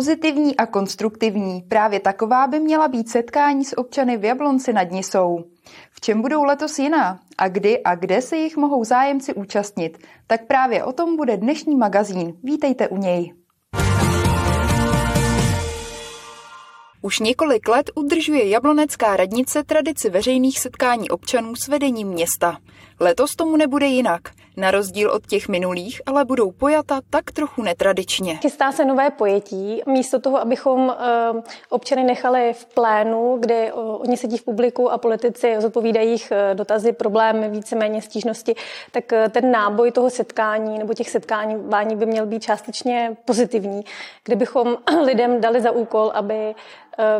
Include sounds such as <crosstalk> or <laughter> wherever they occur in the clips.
Pozitivní a konstruktivní, právě taková by měla být setkání s občany v Jablonci nad Nisou. V čem budou letos jiná a kdy a kde se jich mohou zájemci účastnit, tak právě o tom bude dnešní magazín. Vítejte u něj. Už několik let udržuje Jablonecká radnice tradici veřejných setkání občanů s vedením města. Letos tomu nebude jinak. Na rozdíl od těch minulých, ale budou pojata tak trochu netradičně. Chystá se nové pojetí. Místo toho, abychom eh, občany nechali v plénu, kde eh, oni sedí v publiku a politici zodpovídají jich eh, dotazy, problémy, víceméně stížnosti, tak ten náboj toho setkání nebo těch setkání by měl být částečně pozitivní, kdybychom <clears throat> lidem dali za úkol, aby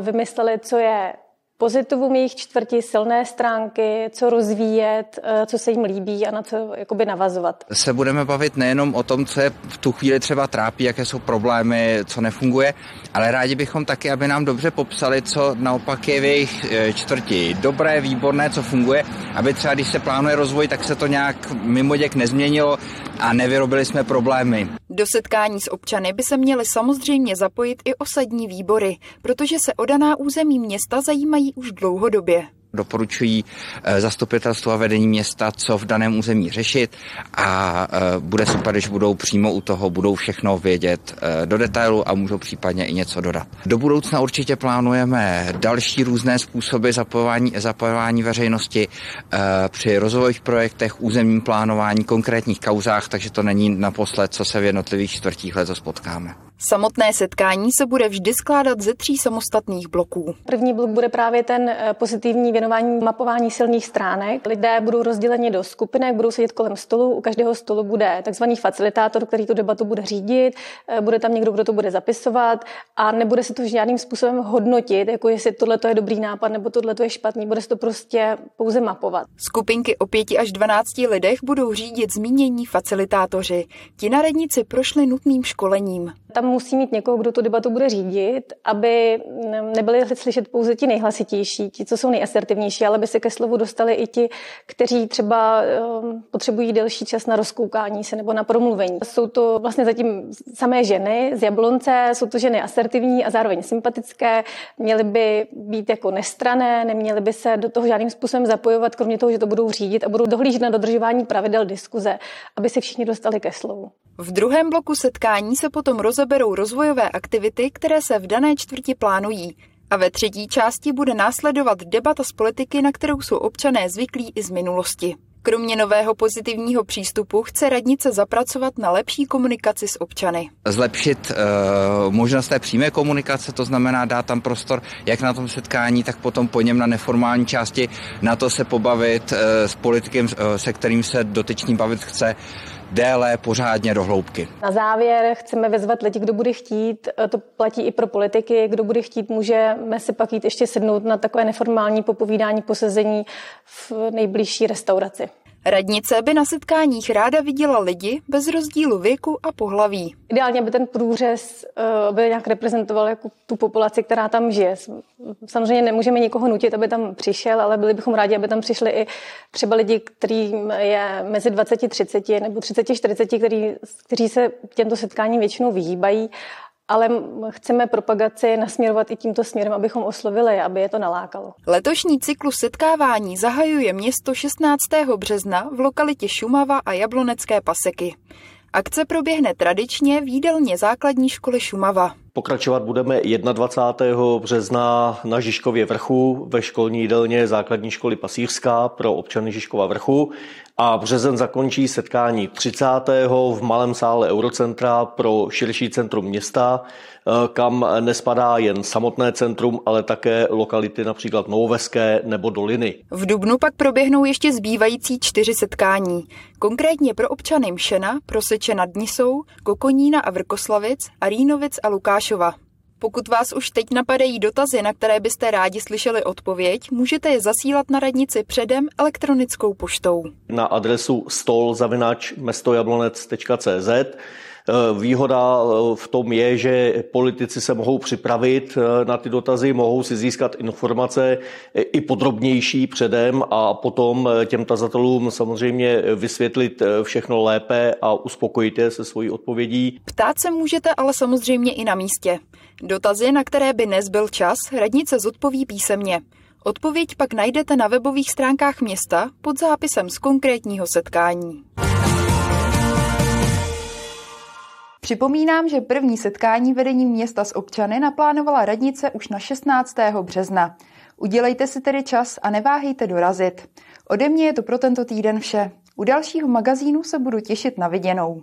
vymysleli, co je pozitivum jejich čtvrti, silné stránky, co rozvíjet, eh, co se jim líbí a na co jakoby navazovat. Se budeme bavit nejenom o tom, co je v tu chvíli třeba trápí, jaké jsou problémy, co nefunguje, ale rádi bychom taky, aby nám dobře popsali, co naopak je v jejich eh, čtvrti dobré, výborné, co funguje, aby třeba když se plánuje rozvoj, tak se to nějak mimo děk nezměnilo a nevyrobili jsme problémy. Do setkání s občany by se měly samozřejmě zapojit i osadní výbory, protože se o daná území města zajímají už dlouhodobě. Doporučují eh, zastupitelstvo a vedení města, co v daném území řešit a eh, bude super, když budou přímo u toho, budou všechno vědět eh, do detailu a můžou případně i něco dodat. Do budoucna určitě plánujeme další různé způsoby zapojování, zapojování veřejnosti při rozvojových projektech, územním plánování, konkrétních kauzách, takže to není naposled, co se v jednotlivých čtvrtích let spotkáme. Samotné setkání se bude vždy skládat ze tří samostatných bloků. První blok bude právě ten eh, pozitivní věnování mapování silných stránek. Lidé budou rozděleni do skupinek, budou sedět kolem stolu. U každého stolu bude takzvaný facilitátor, který tu debatu bude řídit, eh, bude tam někdo, kdo to bude zapisovat a nebude se to žádným způsobem hodnotit, jako jestli tohle je dobrý nápad nebo tohle je špatný, bude se to prostě pouze mapovat. Skupinky o pěti až 12 lidech budou řídit zmínění facilitátoři. Ti na radnici prošli nutným školením. Tam musí mít někoho, kdo tu debatu bude řídit, aby nebyli slyšet pouze ti nejhlasitější, ti, co jsou nejasertivnější, ale by se ke slovu dostali i ti, kteří třeba um, potřebují delší čas na rozkoukání se nebo na promluvení. Jsou to vlastně zatím samé ženy z Jablonce, jsou to ženy asertivní a zároveň sympatické, měly by být jako nestrané, neměly by se do toho žádným způsobem zapojovat, kromě toho, že to budou řídit a budou dohlížet na dodržování pravidel diskuze, aby se všichni dostali ke slovu. V druhém bloku setkání se potom rozeberou rozvojové aktivity, které se v dané čtvrti plánují. A ve třetí části bude následovat debata z politiky, na kterou jsou občané zvyklí i z minulosti. Kromě nového pozitivního přístupu chce radnice zapracovat na lepší komunikaci s občany. Zlepšit uh, možnost té přímé komunikace, to znamená dát tam prostor jak na tom setkání, tak potom po něm na neformální části, na to se pobavit uh, s politikem, uh, se kterým se dotyčný bavit chce, déle, pořádně do hloubky. Na závěr chceme vyzvat lidi, kdo bude chtít, to platí i pro politiky, kdo bude chtít, můžeme si pak jít ještě sednout na takové neformální popovídání, posezení v nejbližší restauraci. Radnice by na setkáních ráda viděla lidi bez rozdílu věku a pohlaví. Ideálně by ten průřez uh, by nějak reprezentoval jako tu populaci, která tam žije. Samozřejmě nemůžeme nikoho nutit, aby tam přišel, ale byli bychom rádi, aby tam přišli i třeba lidi, kterým je mezi 20 30 nebo 30 40, který, kteří se těmto setkáním většinou vyhýbají ale chceme propagaci nasměrovat i tímto směrem, abychom oslovili, aby je to nalákalo. Letošní cyklus setkávání zahajuje město 16. března v lokalitě Šumava a Jablonecké paseky. Akce proběhne tradičně v jídelně základní školy Šumava. Pokračovat budeme 21. března na Žižkově vrchu ve školní jídelně základní školy Pasířská pro občany Žižkova vrchu a březen zakončí setkání 30. v malém sále Eurocentra pro širší centrum města, eh, kam nespadá jen samotné centrum, ale také lokality například Novoveské nebo Doliny. V Dubnu pak proběhnou ještě zbývající čtyři setkání. Konkrétně pro občany Mšena, Proseče nad Nisou, Kokonína a Vrkoslavic, Arínovic a Lukášova. Pokud vás už teď napadají dotazy, na které byste rádi slyšeli odpověď, můžete je zasílat na radnici předem elektronickou poštou. Na adresu stol.mestojablonec.cz Výhoda eh, v tom je, že politici se mohou připravit eh, na ty dotazy, mohou si získat informace i podrobnější předem a potom eh, těm tazatelům samozřejmě vysvětlit všechno lépe a uspokojit je se svojí odpovědí. Ptát se můžete ale samozřejmě i na místě. Dotazy, na které by nezbyl čas, radnice zodpoví písemně. Odpověď pak najdete na webových stránkách města pod zápisem z konkrétního setkání. Připomínám, že první setkání vedení města s občany naplánovala radnice už na 16. března. Udělejte si tedy čas a neváhejte dorazit. Ode mě je to pro tento týden vše. U dalšího magazínu se budu těšit na viděnou.